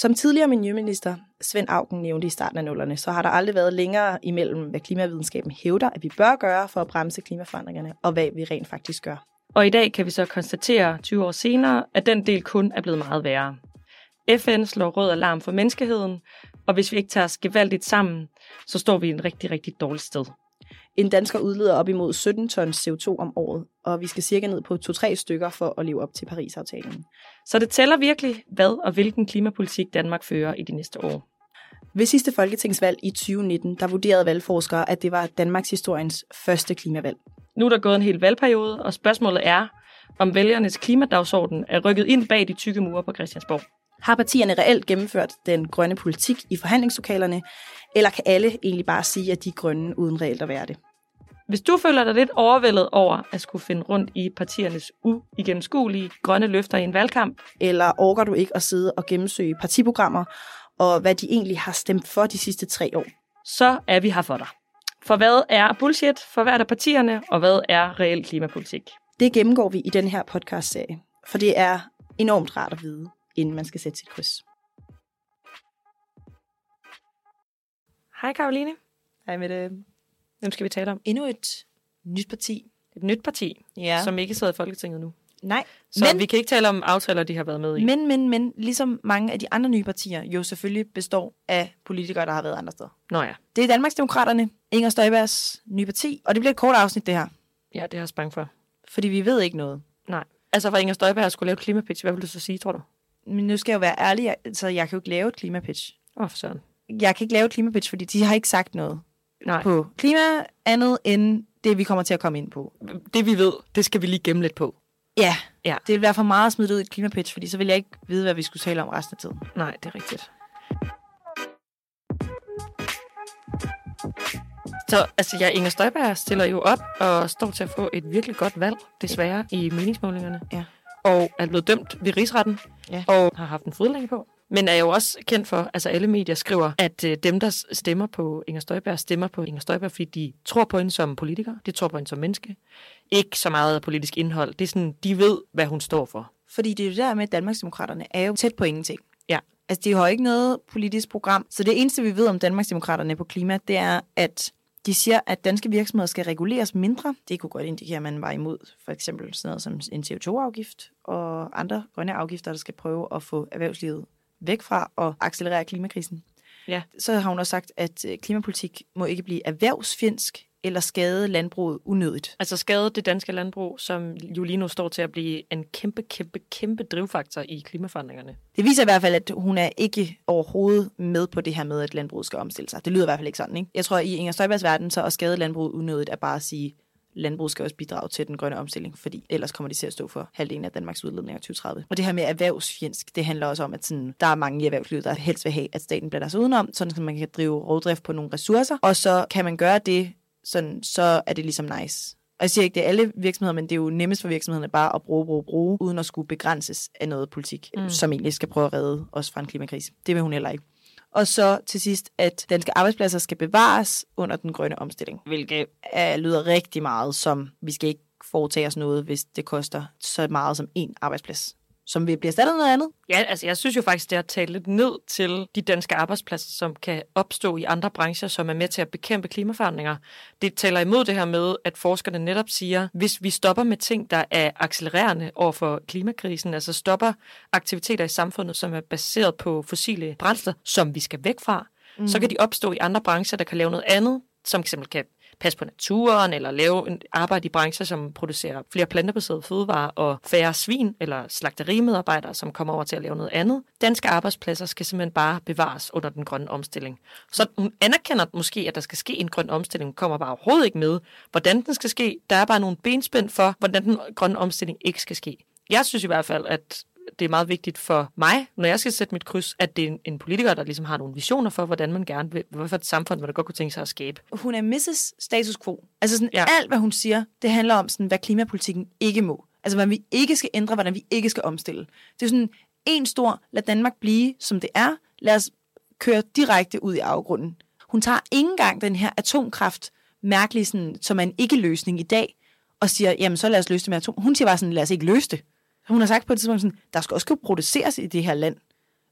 Som tidligere miljøminister Svend Augen nævnte i starten af nullerne, så har der aldrig været længere imellem, hvad klimavidenskaben hævder, at vi bør gøre for at bremse klimaforandringerne, og hvad vi rent faktisk gør. Og i dag kan vi så konstatere 20 år senere, at den del kun er blevet meget værre. FN slår rød alarm for menneskeheden, og hvis vi ikke tager os gevaldigt sammen, så står vi i en rigtig, rigtig dårligt sted. En dansker udleder op imod 17 tons CO2 om året, og vi skal cirka ned på 2-3 stykker for at leve op til Paris-aftalen. Så det tæller virkelig, hvad og hvilken klimapolitik Danmark fører i de næste år. Ved sidste folketingsvalg i 2019, der vurderede valgforskere, at det var Danmarks historiens første klimavalg. Nu er der gået en hel valgperiode, og spørgsmålet er, om vælgernes klimadagsorden er rykket ind bag de tykke mure på Christiansborg. Har partierne reelt gennemført den grønne politik i forhandlingslokalerne, eller kan alle egentlig bare sige, at de er grønne uden reelt at være det? Hvis du føler dig lidt overvældet over at skulle finde rundt i partiernes uigennemskuelige grønne løfter i en valgkamp, eller orker du ikke at sidde og gennemsøge partiprogrammer, og hvad de egentlig har stemt for de sidste tre år, så er vi her for dig. For hvad er bullshit for hvert af partierne, og hvad er reel klimapolitik? Det gennemgår vi i den her podcast-serie, for det er enormt rart at vide, inden man skal sætte sit kryds. Hej Karoline. Hej med det. Hvem skal vi tale om? Endnu et nyt parti. Et nyt parti, Ja. som ikke sidder i Folketinget nu. Nej, Så men, vi kan ikke tale om aftaler, de har været med i. men, men, men, ligesom mange af de andre nye partier jo selvfølgelig består af politikere, der har været andre steder. Nå ja. Det er Danmarksdemokraterne, Inger Støjbergs nye parti, og det bliver et kort afsnit det her, Ja, det er jeg også bange for. fordi vi ved ikke noget. Nej. Altså, for Inger Støjberg skulle lave klimapitch, hvad vil du så sige, tror du? Men nu skal jeg jo være ærlig, jeg- så jeg kan jo ikke lave et klimapitch. Åh, oh, for søren. Jeg kan ikke lave et klimapitch, fordi de har ikke sagt noget Nej. på klima andet end det, vi kommer til at komme ind på. Det vi ved, det skal vi lige gemme lidt på. Ja, Ja. det vil være for meget at smide ud i et klimapitch, fordi så vil jeg ikke vide, hvad vi skulle tale om resten af tiden. Nej, det er rigtigt. Så altså, ja, Inger Støjberg stiller jo op og står til at få et virkelig godt valg, desværre, i meningsmålingerne. Ja. Og er blevet dømt ved rigsretten, Ja. og har haft en fodlænge på. Men er jo også kendt for, altså alle medier skriver, at øh, dem, der stemmer på Inger Støjberg, stemmer på Inger Støjberg, fordi de tror på hende som politiker, de tror på hende som menneske. Ikke så meget af politisk indhold. Det er sådan, de ved, hvad hun står for. Fordi det er jo der med, at Danmarksdemokraterne er jo tæt på ingenting. Ja. Altså, de har ikke noget politisk program. Så det eneste, vi ved om Danmarksdemokraterne på klima, det er, at de siger, at danske virksomheder skal reguleres mindre. Det kunne godt indikere, at man var imod for eksempel sådan noget som en CO2-afgift og andre grønne afgifter, der skal prøve at få erhvervslivet væk fra og accelerere klimakrisen. Ja. Så har hun også sagt, at øh, klimapolitik må ikke blive erhvervsfjendsk eller skade landbruget unødigt. Altså skade det danske landbrug, som jo lige nu står til at blive en kæmpe, kæmpe, kæmpe drivfaktor i klimaforandringerne. Det viser i hvert fald, at hun er ikke overhovedet med på det her med, at landbruget skal omstille sig. Det lyder i hvert fald ikke sådan, ikke? Jeg tror, at i Inger Støjbergs verden, så at skade landbruget unødigt er bare at sige, landbruget skal også bidrage til den grønne omstilling, fordi ellers kommer de til at stå for halvdelen af Danmarks udledninger i 2030. Og det her med erhvervsfjendsk, det handler også om, at sådan, der er mange i erhvervslivet, der helst vil have, at staten blander sig udenom, sådan at man kan drive rovdrift på nogle ressourcer, og så kan man gøre det, sådan, så er det ligesom nice. Og jeg siger ikke, det er alle virksomheder, men det er jo nemmest for virksomhederne bare at bruge, bruge, bruge, uden at skulle begrænses af noget politik, mm. som egentlig skal prøve at redde os fra en klimakrise. Det vil hun heller ikke. Og så til sidst, at danske arbejdspladser skal bevares under den grønne omstilling. Hvilket er, lyder rigtig meget som, vi skal ikke foretage os noget, hvis det koster så meget som én arbejdsplads. Som vil blive erstattet noget andet. Ja, altså jeg synes jo faktisk, det er at tale lidt ned til de danske arbejdspladser, som kan opstå i andre brancher, som er med til at bekæmpe klimaforandringer. Det taler imod det her med, at forskerne netop siger, hvis vi stopper med ting, der er accelererende over for klimakrisen, altså stopper aktiviteter i samfundet, som er baseret på fossile brændsler, som vi skal væk fra, mm. så kan de opstå i andre brancher, der kan lave noget andet, som eksempel kan passe på naturen, eller lave en arbejde i brancher, som producerer flere plantebaserede fødevarer og færre svin, eller slagterimedarbejdere, som kommer over til at lave noget andet. Danske arbejdspladser skal simpelthen bare bevares under den grønne omstilling. Så hun anerkender måske, at der skal ske en grøn omstilling, kommer bare overhovedet ikke med, hvordan den skal ske. Der er bare nogle benspænd for, hvordan den grønne omstilling ikke skal ske. Jeg synes i hvert fald, at det er meget vigtigt for mig, når jeg skal sætte mit kryds, at det er en, en politiker, der ligesom har nogle visioner for, hvordan man gerne vil, hvad for et samfund, man godt kunne tænke sig at skabe. Hun er Mrs. Status Quo. Altså sådan, Ja. alt, hvad hun siger, det handler om, sådan, hvad klimapolitikken ikke må. Altså, hvad vi ikke skal ændre, hvordan vi ikke skal omstille. Det er sådan en stor, lad Danmark blive, som det er. Lad os køre direkte ud i afgrunden. Hun tager ikke engang den her atomkraft, mærkelig, sådan, som er en ikke-løsning i dag, og siger, jamen så lad os løse det med atom. Hun siger bare sådan, lad os ikke løse det. Hun har sagt på et tidspunkt sådan, der skal også kunne produceres i det her land.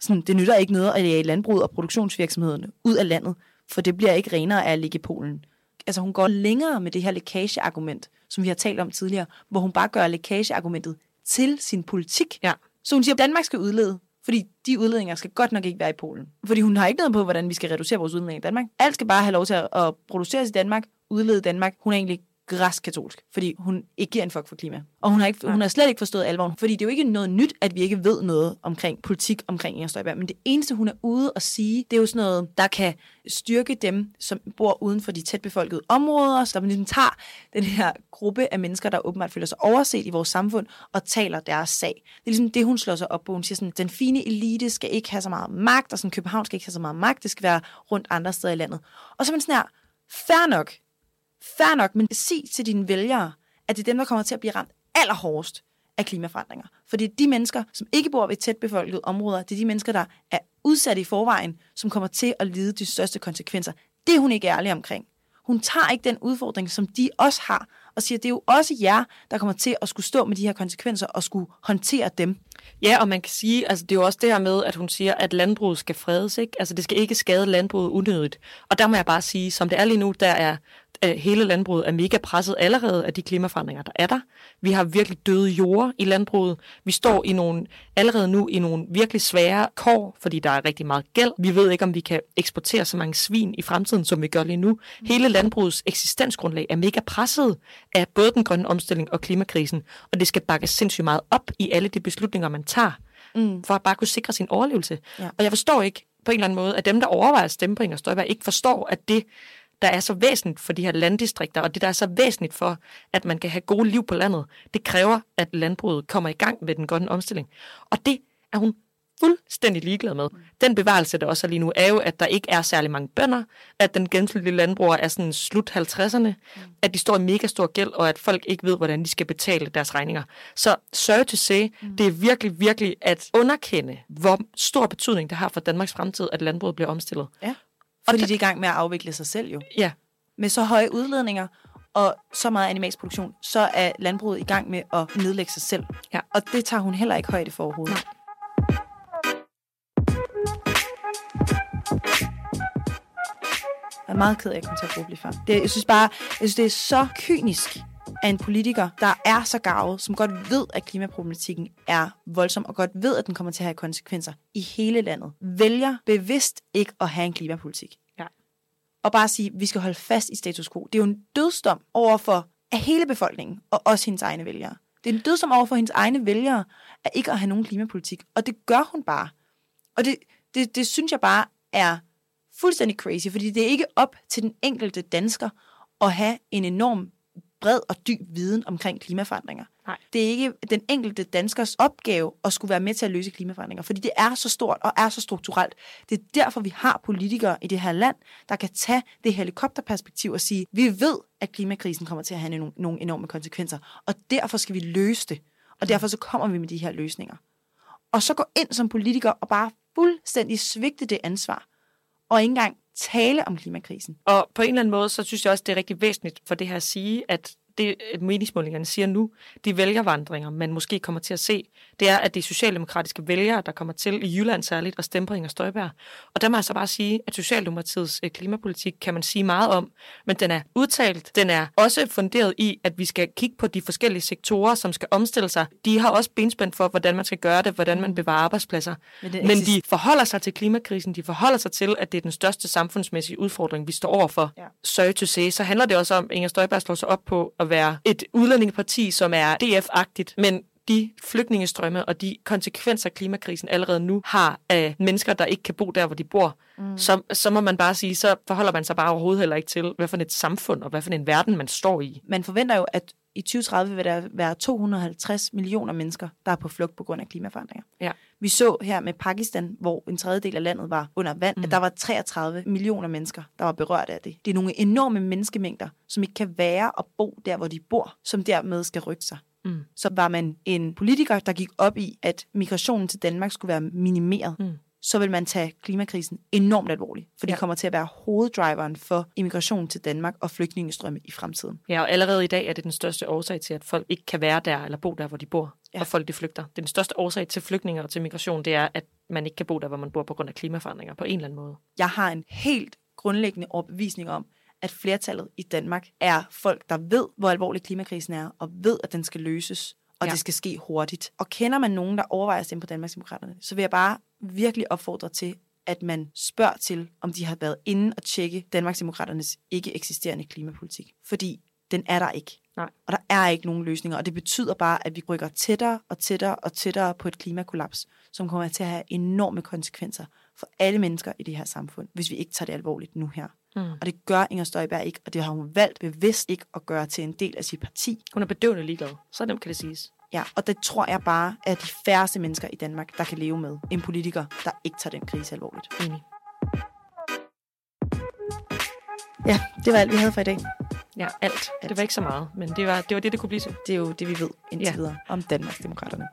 Sådan, det nytter ikke noget at jage landbruget og produktionsvirksomhederne ud af landet, for det bliver ikke renere af at ligge i Polen. Altså hun går længere med det her lækageargument, som vi har talt om tidligere, hvor hun bare gør lækageargumentet til sin politik. Ja. Så hun siger, at Danmark skal udlede, fordi de udledninger skal godt nok ikke være i Polen. Fordi hun har ikke noget på, hvordan vi skal reducere vores udledninger i Danmark. Alt skal bare have lov til at, at produceres i Danmark, udlede Danmark. Hun er egentlig græskatolsk, fordi hun ikke giver en fuck for klima. Og hun har, ikke, hun har slet ikke forstået alvoren, fordi det er jo ikke noget nyt, at vi ikke ved noget omkring politik omkring Inger Støjberg, men det eneste, hun er ude at sige, det er jo sådan noget, der kan styrke dem, som bor uden for de tæt befolkede områder, så man ligesom tager den her gruppe af mennesker, der åbenbart føler sig overset i vores samfund, og taler deres sag. Det er ligesom det, hun slår sig op på. Hun siger sådan, den fine elite skal ikke have så meget magt, og sådan København skal ikke have så meget magt, det skal være rundt andre steder i landet. Og så er man sådan her, fair nok, Fær nok, men sig til dine vælgere, at det er dem, der kommer til at blive ramt allerhårdest af klimaforandringer. For det er de mennesker, som ikke bor ved tæt befolkede områder, det er de mennesker, der er udsatte i forvejen, som kommer til at lide de største konsekvenser. Det er hun ikke ærlig omkring. Hun tager ikke den udfordring, som de også har, og siger, at det er jo også jer, der kommer til at skulle stå med de her konsekvenser og skulle håndtere dem. Ja, og man kan sige, altså det er jo også det her med, at hun siger, at landbruget skal fredes, ikke? Altså det skal ikke skade landbruget unødigt. Og der må jeg bare sige, som det er lige nu, der er hele landbruget er mega presset allerede af de klimaforandringer, der er der. Vi har virkelig døde jord i landbruget. Vi står i nogle, allerede nu i nogle virkelig svære kår, fordi der er rigtig meget gæld. Vi ved ikke, om vi kan eksportere så mange svin i fremtiden, som vi gør lige nu. Hele landbrugets eksistensgrundlag er mega presset af både den grønne omstilling og klimakrisen, og det skal bakkes sindssygt meget op i alle de beslutninger, man tager, mm. for at bare kunne sikre sin overlevelse. Ja. Og jeg forstår ikke på en eller anden måde, at dem, der overvejer at stemme på Inger Støjberg, ikke forstår, at det der er så væsentligt for de her landdistrikter, og det, der er så væsentligt for, at man kan have gode liv på landet, det kræver, at landbruget kommer i gang med den grønne omstilling. Og det er hun fuldstændig ligeglad med. Den bevarelse, der også er lige nu, er jo, at der ikke er særlig mange bønder, at den gennemsnitlige landbruger er sådan slut 50'erne, mm. at de står i mega stor gæld, og at folk ikke ved, hvordan de skal betale deres regninger. Så sorry to say, mm. det er virkelig, virkelig at underkende, hvor stor betydning det har for Danmarks fremtid, at landbruget bliver omstillet. Ja. Fordi de er i gang med at afvikle sig selv jo. Ja. Med så høje udledninger og så meget animalsk produktion, så er landbruget i gang med at nedlægge sig selv. Ja. Og det tager hun heller ikke højde for overhovedet. Nej. Jeg er meget ked af, at jeg kom til at bruge før. Det, jeg synes bare, jeg synes, det er så kynisk af en politiker, der er så gavet, som godt ved, at klimaproblematikken er voldsom, og godt ved, at den kommer til at have konsekvenser i hele landet, vælger bevidst ikke at have en klimapolitik. Ja. Og bare sige, at vi skal holde fast i status quo. Det er jo en dødsdom over for af hele befolkningen, og også hendes egne vælgere. Det er en dødsdom over for hendes egne vælgere, at ikke at have nogen klimapolitik. Og det gør hun bare. Og det, det, det synes jeg bare er fuldstændig crazy, fordi det er ikke op til den enkelte dansker at have en enorm bred og dyb viden omkring klimaforandringer. Nej. Det er ikke den enkelte danskers opgave at skulle være med til at løse klimaforandringer, fordi det er så stort og er så strukturelt. Det er derfor, vi har politikere i det her land, der kan tage det helikopterperspektiv og sige, vi ved, at klimakrisen kommer til at have nogle, enorme konsekvenser, og derfor skal vi løse det. Og derfor så kommer vi med de her løsninger. Og så gå ind som politiker og bare fuldstændig svigte det ansvar, og ikke engang tale om klimakrisen. Og på en eller anden måde, så synes jeg også, det er rigtig væsentligt for det her at sige, at det meningsmålingerne siger nu, de vælgervandringer, man måske kommer til at se, det er, at de socialdemokratiske vælgere, der kommer til i Jylland særligt, og stemme på Inger Støjberg. Og der må jeg så bare sige, at Socialdemokratiets øh, klimapolitik kan man sige meget om, men den er udtalt, den er også funderet i, at vi skal kigge på de forskellige sektorer, som skal omstille sig. De har også benspændt for, hvordan man skal gøre det, hvordan man bevarer arbejdspladser. Men, men de forholder sig til klimakrisen, de forholder sig til, at det er den største samfundsmæssige udfordring, vi står overfor. Ja. Sorry to say, så handler det også om, at Inger Støjberg slår sig op på at være et udlændingeparti, som er DF-agtigt, men de flygtningestrømme og de konsekvenser, klimakrisen allerede nu har af mennesker, der ikke kan bo der, hvor de bor, mm. så, så må man bare sige, så forholder man sig bare overhovedet heller ikke til, hvad for et samfund og hvad for en verden, man står i. Man forventer jo, at i 2030 vil der være 250 millioner mennesker, der er på flugt på grund af klimaforandringer. Ja. Vi så her med Pakistan, hvor en tredjedel af landet var under vand, mm. at der var 33 millioner mennesker, der var berørt af det. Det er nogle enorme menneskemængder, som ikke kan være og bo der, hvor de bor, som dermed skal rykke sig. Mm. Så var man en politiker, der gik op i, at migrationen til Danmark skulle være minimeret. Mm. Så vil man tage klimakrisen enormt alvorligt, for det Ja. kommer til at være hoveddriveren for immigration til Danmark og flygtningestrømme i fremtiden. Ja, og allerede i dag er det den største årsag til, at folk ikke kan være der eller bo der, hvor de bor, Ja. og folk de flygter. Det er den største årsag til flygtninge og til migration, det er, at man ikke kan bo der, hvor man bor på grund af klimaforandringer på en eller anden måde. Jeg har en helt grundlæggende overbevisning om, at flertallet i Danmark er folk, der ved, hvor alvorlig klimakrisen er, og ved, at den skal løses, og ja. Det skal ske hurtigt. Og kender man nogen, der overvejer at stemme på Danmarksdemokraterne, så vil jeg bare virkelig opfordre til, at man spørger til, om de har været inde og tjekke Danmarksdemokraternes ikke eksisterende klimapolitik. Fordi den er der ikke. Nej. Og der er ikke nogen løsninger, og det betyder bare, at vi rykker tættere og tættere og tættere på et klimakollaps, som kommer til at have enorme konsekvenser for alle mennesker i det her samfund, hvis vi ikke tager det alvorligt nu her. Mm. Og det gør Inger Støjberg ikke, og det har hun valgt bevidst ikke at gøre til en del af sit parti. Hun er bedøvende ligeglad. Så nemt kan det siges. Ja, og det tror jeg bare er de færreste mennesker i Danmark, der kan leve med. En politiker, der ikke tager den krise alvorligt. Enig. Ja, det var alt, vi havde for i dag. Ja, alt. Det var ikke så meget, men det var det, var det, det kunne blive til. Det er jo det, vi ved indtil Ja. videre om Danmarksdemokraterne.